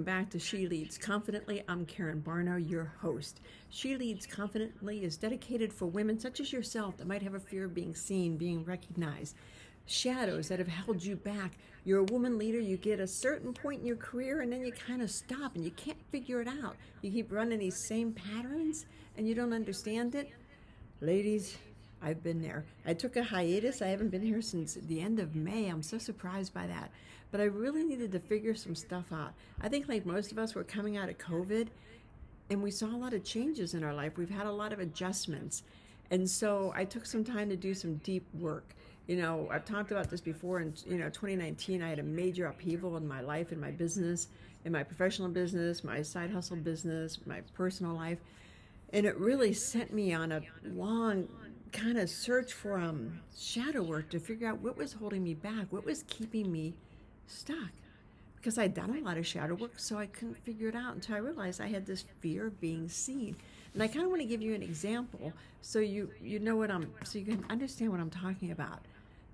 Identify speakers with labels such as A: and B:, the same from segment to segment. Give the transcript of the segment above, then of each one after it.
A: Back to She Leads Confidently. I'm Karen Barno, your host. She Leads Confidently is dedicated for women such as yourself that might have a fear of being seen, being recognized, shadows that have held you back. You're a woman leader, you get a certain point in your career and then you kind of stop and you can't figure it out. You keep running these same patterns and you don't understand it. Ladies, I've been there. I took a hiatus. I haven't been here since the end of May. I'm so surprised by that. But I really needed to figure some stuff out. I think, like most of us, we're coming out of COVID and we saw a lot of changes in our life. We've had a lot of adjustments. And so I took some time to do some deep work. You know, I've talked about this before. In you know, 2019, I had a major upheaval in my life, in my business, in my professional business, my side hustle business, my personal life, and it really sent me on a long kind of search for um, shadow work to figure out what was holding me back, what was keeping me stuck. Because I'd done a lot of shadow work, so I couldn't figure it out until I realized I had this fear of being seen. And I kind of want to give you an example so you you know what I'm so you can understand what I'm talking about.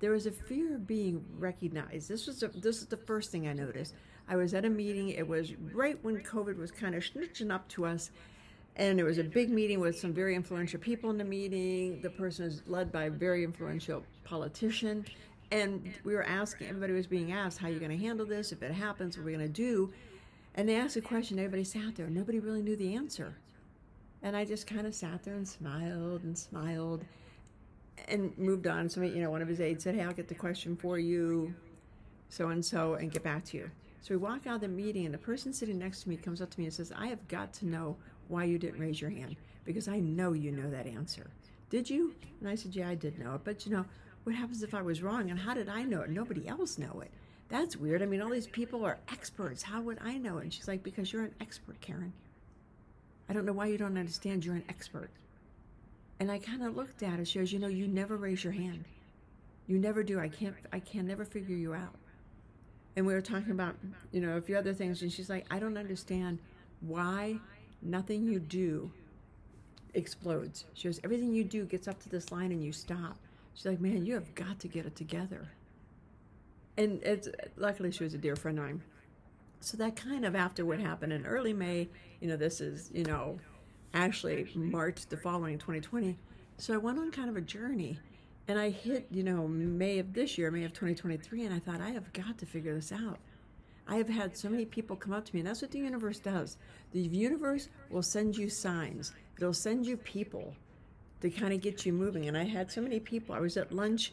A: There was a fear of being recognized. This was a, this is the first thing I noticed. I was at a meeting. It was right when COVID was kind of snitching up to us, and it was a big meeting with some very influential people in the meeting. The person was led by a very influential politician. And we were asking, everybody was being asked, how are you going to handle this? If it happens, what are we going to do? And they asked a question, everybody sat there. Nobody really knew the answer. And I just kind of sat there and smiled and smiled and moved on. So, you know, one of his aides said, hey, I'll get the question for you, so and so, and get back to you. So we walk out of the meeting, and the person sitting next to me comes up to me and says, I have got to know why you didn't raise your hand because I know you know that answer. Did you? And I said, Yeah, I did know it. But you know, what happens if I was wrong? And how did I know it? Nobody else know it. That's weird. I mean, all these people are experts. How would I know it? And she's like, Because you're an expert, Karen. I don't know why you don't understand you're an expert. And I kind of looked at her. She goes, You know, you never raise your hand. You never do. I can't, I can never figure you out. And we were talking about, you know, a few other things. And she's like, I don't understand why nothing you do explodes. She goes, everything you do gets up to this line and you stop. She's like, man, you have got to get it together. And it's luckily she was a dear friend of mine. So that kind of after what happened in early May, you know, this is, you know, actually March the following 2020. So I went on kind of a journey and I hit, you know, May of this year, May of 2023, and I thought, I have got to figure this out. I have had so many people come up to me, and that's what the universe does. The universe will send you signs, it'll send you people to kind of get you moving. And I had so many people. I was at lunch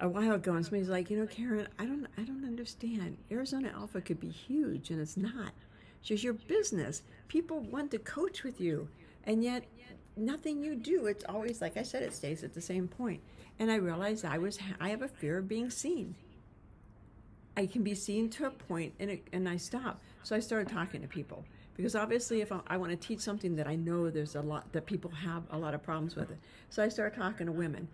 A: a while ago, and somebody's like, you know, Karen, I don't, I don't understand. Arizona Alpha could be huge, and it's not. It's just your business. People want to coach with you, and yet nothing you do. It's always like I said. It stays at the same point. And I realized I was, I have a fear of being seen. I can be seen to a point and, it, and I stop. So I started talking to people because obviously if I, I want to teach something that I know there's a lot that people have a lot of problems with it. So I started talking to women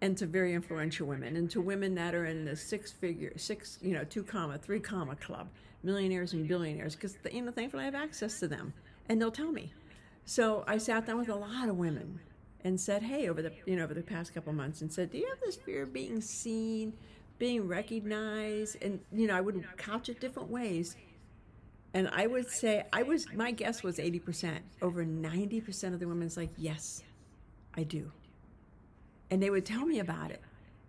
A: and to very influential women and to women that are in the six figure, six, you know, two comma, three comma club, millionaires and billionaires because, you know, thankfully I have access to them and they'll tell me. So I sat down with a lot of women and said, hey, over the, you know, over the past couple months and said, do you have this fear of being seen? Being recognized and you know i would couch it different ways. And i would say i was my guess was 80% over 90% of the women's like yes i do. And they would tell me about it.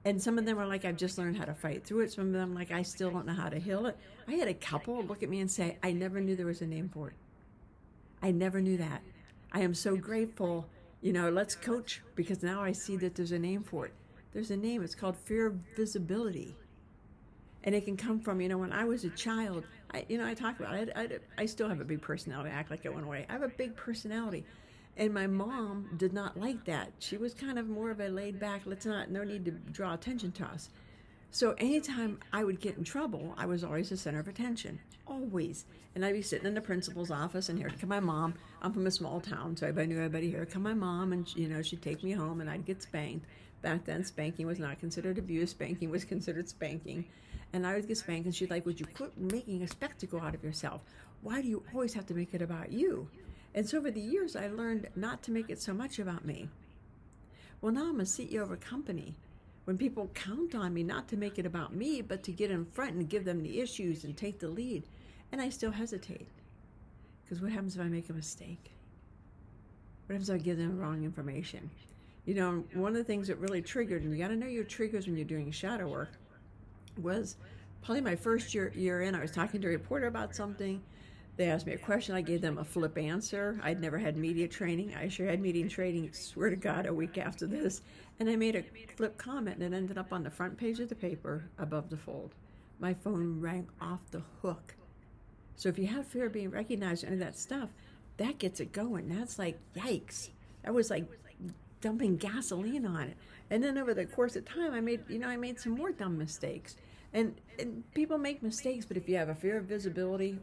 A: And some of them were like i've just learned how to fight through it. Some of them like i still don't know how to heal it. I had a couple look at me and say i never knew there was a name for it. I never knew that. I am so grateful. You know let's coach because now i see that there's a name for it there's a name. It's called fear of visibility. And it can come from, you know, when I was a child, I, you know, I talk about it. I, I, I still have a big personality. I act like it went away. I have a big personality. And my mom did not like that. She was kind of more of a laid back, let's not, no need to draw attention to us. So anytime I would get in trouble, I was always the center of attention. Always. And I'd be sitting in the principal's office, and here come my mom. I'm from a small town, so everybody knew everybody here. Come my mom, and you know she'd take me home, and I'd get spanked. Back then, spanking was not considered abuse. Spanking was considered spanking. And I would get spanked, and she'd like, Would you quit making a spectacle out of yourself? Why do you always have to make it about you? And so over the years, I learned not to make it so much about me. Well, now I'm a CEO of a company. When people count on me not to make it about me, but to get in front and give them the issues and take the lead. And I still hesitate. Because what happens if I make a mistake? What happens if I give them wrong information? You know, one of the things that really triggered, and you got to know your triggers when you're doing shadow work, was probably my first year year in. I was talking to a reporter about something. They asked me a question. I gave them a flip answer. I'd never had media training. I sure had media training, swear to God, a week after this. And I made a flip comment, and it ended up on the front page of the paper above the fold. My phone rang off the hook. So if you have fear of being recognized and that stuff, that gets it going. That's like, yikes. That was like dumping gasoline on it. And then over the course of time, I made, you know, I made some more dumb mistakes. And, and people make mistakes, but if you have a fear of visibility,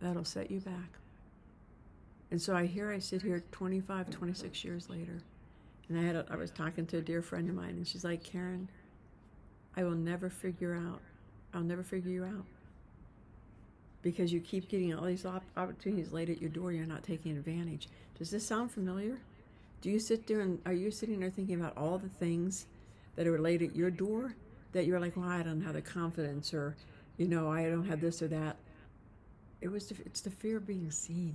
A: that'll set you back. And so I hear I sit here 25, 26 years later, and I had a, I was talking to a dear friend of mine, and she's like, Karen, I will never figure out, I'll never figure you out because you keep getting all these opportunities laid at your door you're not taking advantage does this sound familiar do you sit there and are you sitting there thinking about all the things that are laid at your door that you're like well i don't have the confidence or you know i don't have this or that it was the, it's the fear of being seen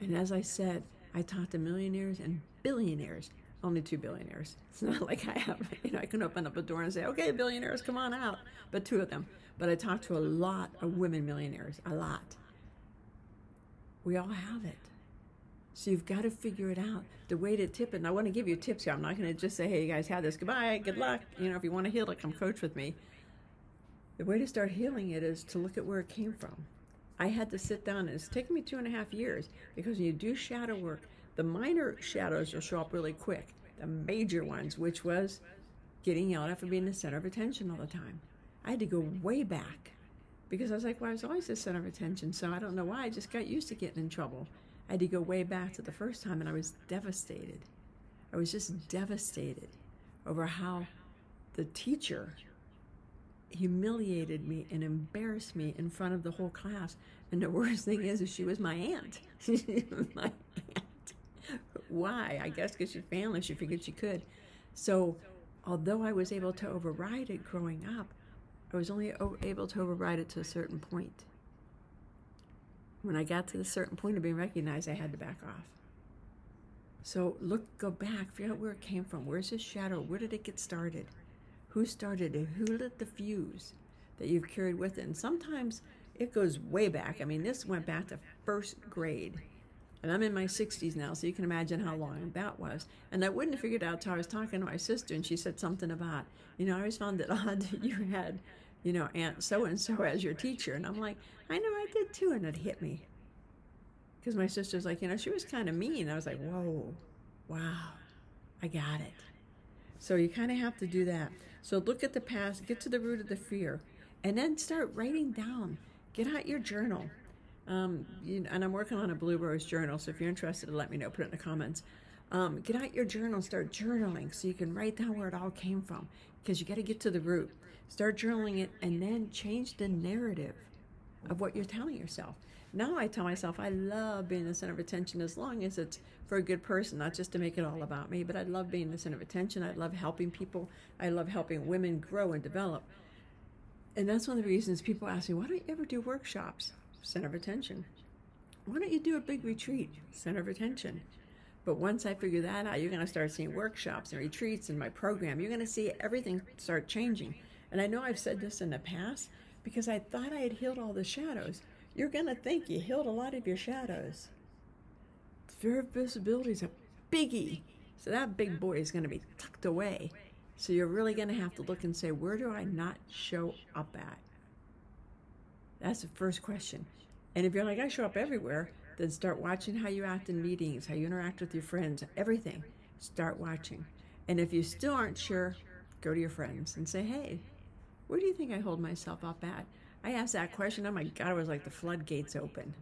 A: and as i said i talked to millionaires and billionaires only two billionaires. It's not like I have, you know, I can open up a door and say, okay, billionaires, come on out. But two of them. But I talk to a lot of women millionaires, a lot. We all have it. So you've got to figure it out. The way to tip it, and I want to give you tips here. I'm not going to just say, hey, you guys have this. Goodbye, good luck. You know, if you want to heal it, come coach with me. The way to start healing it is to look at where it came from. I had to sit down, and it's taken me two and a half years because when you do shadow work, the minor shadows will show up really quick. The major ones, which was getting yelled at for being the center of attention all the time. I had to go way back because I was like, well, I was always the center of attention, so I don't know why. I just got used to getting in trouble. I had to go way back to the first time, and I was devastated. I was just devastated over how the teacher humiliated me and embarrassed me in front of the whole class. And the worst thing is, is she was my aunt. my aunt. Why? I guess because she's family. She figured she could. So, although I was able to override it growing up, I was only able to override it to a certain point. When I got to the certain point of being recognized, I had to back off. So look, go back, figure out where it came from. Where's this shadow? Where did it get started? Who started it? Who lit the fuse that you've carried with it? And sometimes it goes way back. I mean, this went back to first grade. And I'm in my 60s now, so you can imagine how long that was. And I wouldn't have figured out until I was talking to my sister, and she said something about, you know, I always found it odd that you had you know, Aunt so and so as your teacher. And I'm like, I know I did too. And it hit me. Because my sister's like, you know, she was kind of mean. I was like, whoa, wow, I got it. So you kind of have to do that. So look at the past, get to the root of the fear, and then start writing down. Get out your journal. Um, you, and I'm working on a Blue Rose journal, so if you're interested, let me know. Put it in the comments. Um, get out your journal, start journaling so you can write down where it all came from because you got to get to the root. Start journaling it and then change the narrative of what you're telling yourself. Now I tell myself I love being the center of attention as long as it's for a good person, not just to make it all about me, but I love being the center of attention. I love helping people. I love helping women grow and develop. And that's one of the reasons people ask me, why don't you ever do workshops? Center of attention. Why don't you do a big retreat? Center of attention. But once I figure that out, you're going to start seeing workshops and retreats in my program. You're going to see everything start changing. And I know I've said this in the past because I thought I had healed all the shadows. You're going to think you healed a lot of your shadows. Fear of visibility is a biggie. So that big boy is going to be tucked away. So you're really going to have to look and say, where do I not show up at? That's the first question. And if you're like, I show up everywhere, then start watching how you act in meetings, how you interact with your friends, everything. Start watching. And if you still aren't sure, go to your friends and say, hey, where do you think I hold myself up at? I asked that question. Oh my God, it was like the floodgates open.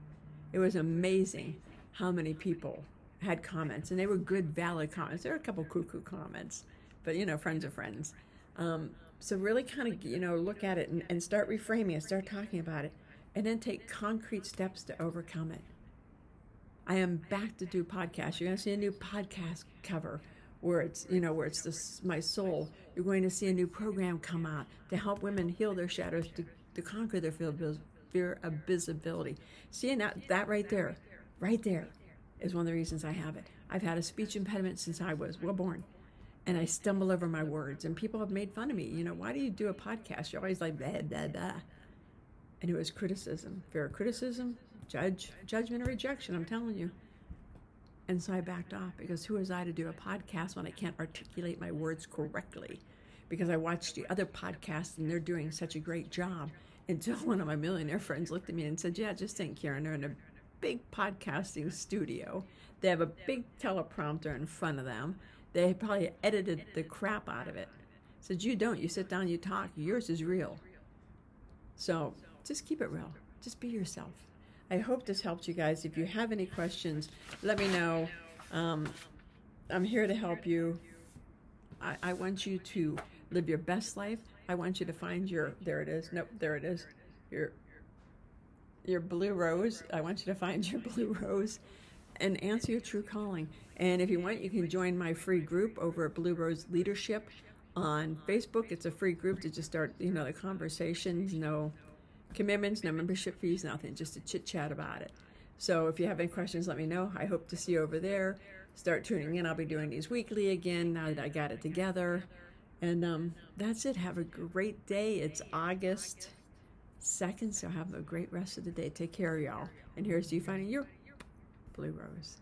A: It was amazing how many people had comments, and they were good, valid comments. There were a couple cuckoo comments, but you know, friends are friends. Um, so really kind of, you know, look at it and, and start reframing it, start talking about it, and then take concrete steps to overcome it. I am back to do podcasts. You're going to see a new podcast cover where it's you know where it's this my soul. You're going to see a new program come out to help women heal their shadows to, to conquer their fear of visibility. See that that right there, right there, is one of the reasons I have it. I've had a speech impediment since I was well born and I stumble over my words. And people have made fun of me. You know, why do you do a podcast? You're always like blah blah blah. And it was criticism, fear of criticism, judge, judgment, or rejection. I'm telling you. And so I backed off because who was I to do a podcast when I can't articulate my words correctly? Because I watched the other podcasts and they're doing such a great job. Until one of my millionaire friends looked at me and said, "Yeah, just think, Karen, they're in a big podcasting studio. They have a big teleprompter in front of them." They probably edited the crap out of it. Said, You don't. You sit down, you talk. Yours is real. So just keep it real. Just be yourself. I hope this helped you guys. If you have any questions, let me know. Um, I'm here to help you. I, I want you to live your best life. I want you to find your, there it is. Nope, there it is. Your, your blue rose. I want you to find your blue rose and answer your true calling. And if you want, you can join my free group over at Blue Rose Leadership on Facebook. It's a free group to just start, you know, the conversations, no commitments, no membership fees, nothing, just a chit chat about it. So if you have any questions, let me know. I hope to see you over there. Start tuning in. I'll be doing these weekly again now that I got it together. And um, that's it. Have a great day. It's August 2nd, so have a great rest of the day. Take care, y'all. And here's you finding your Blue Rose.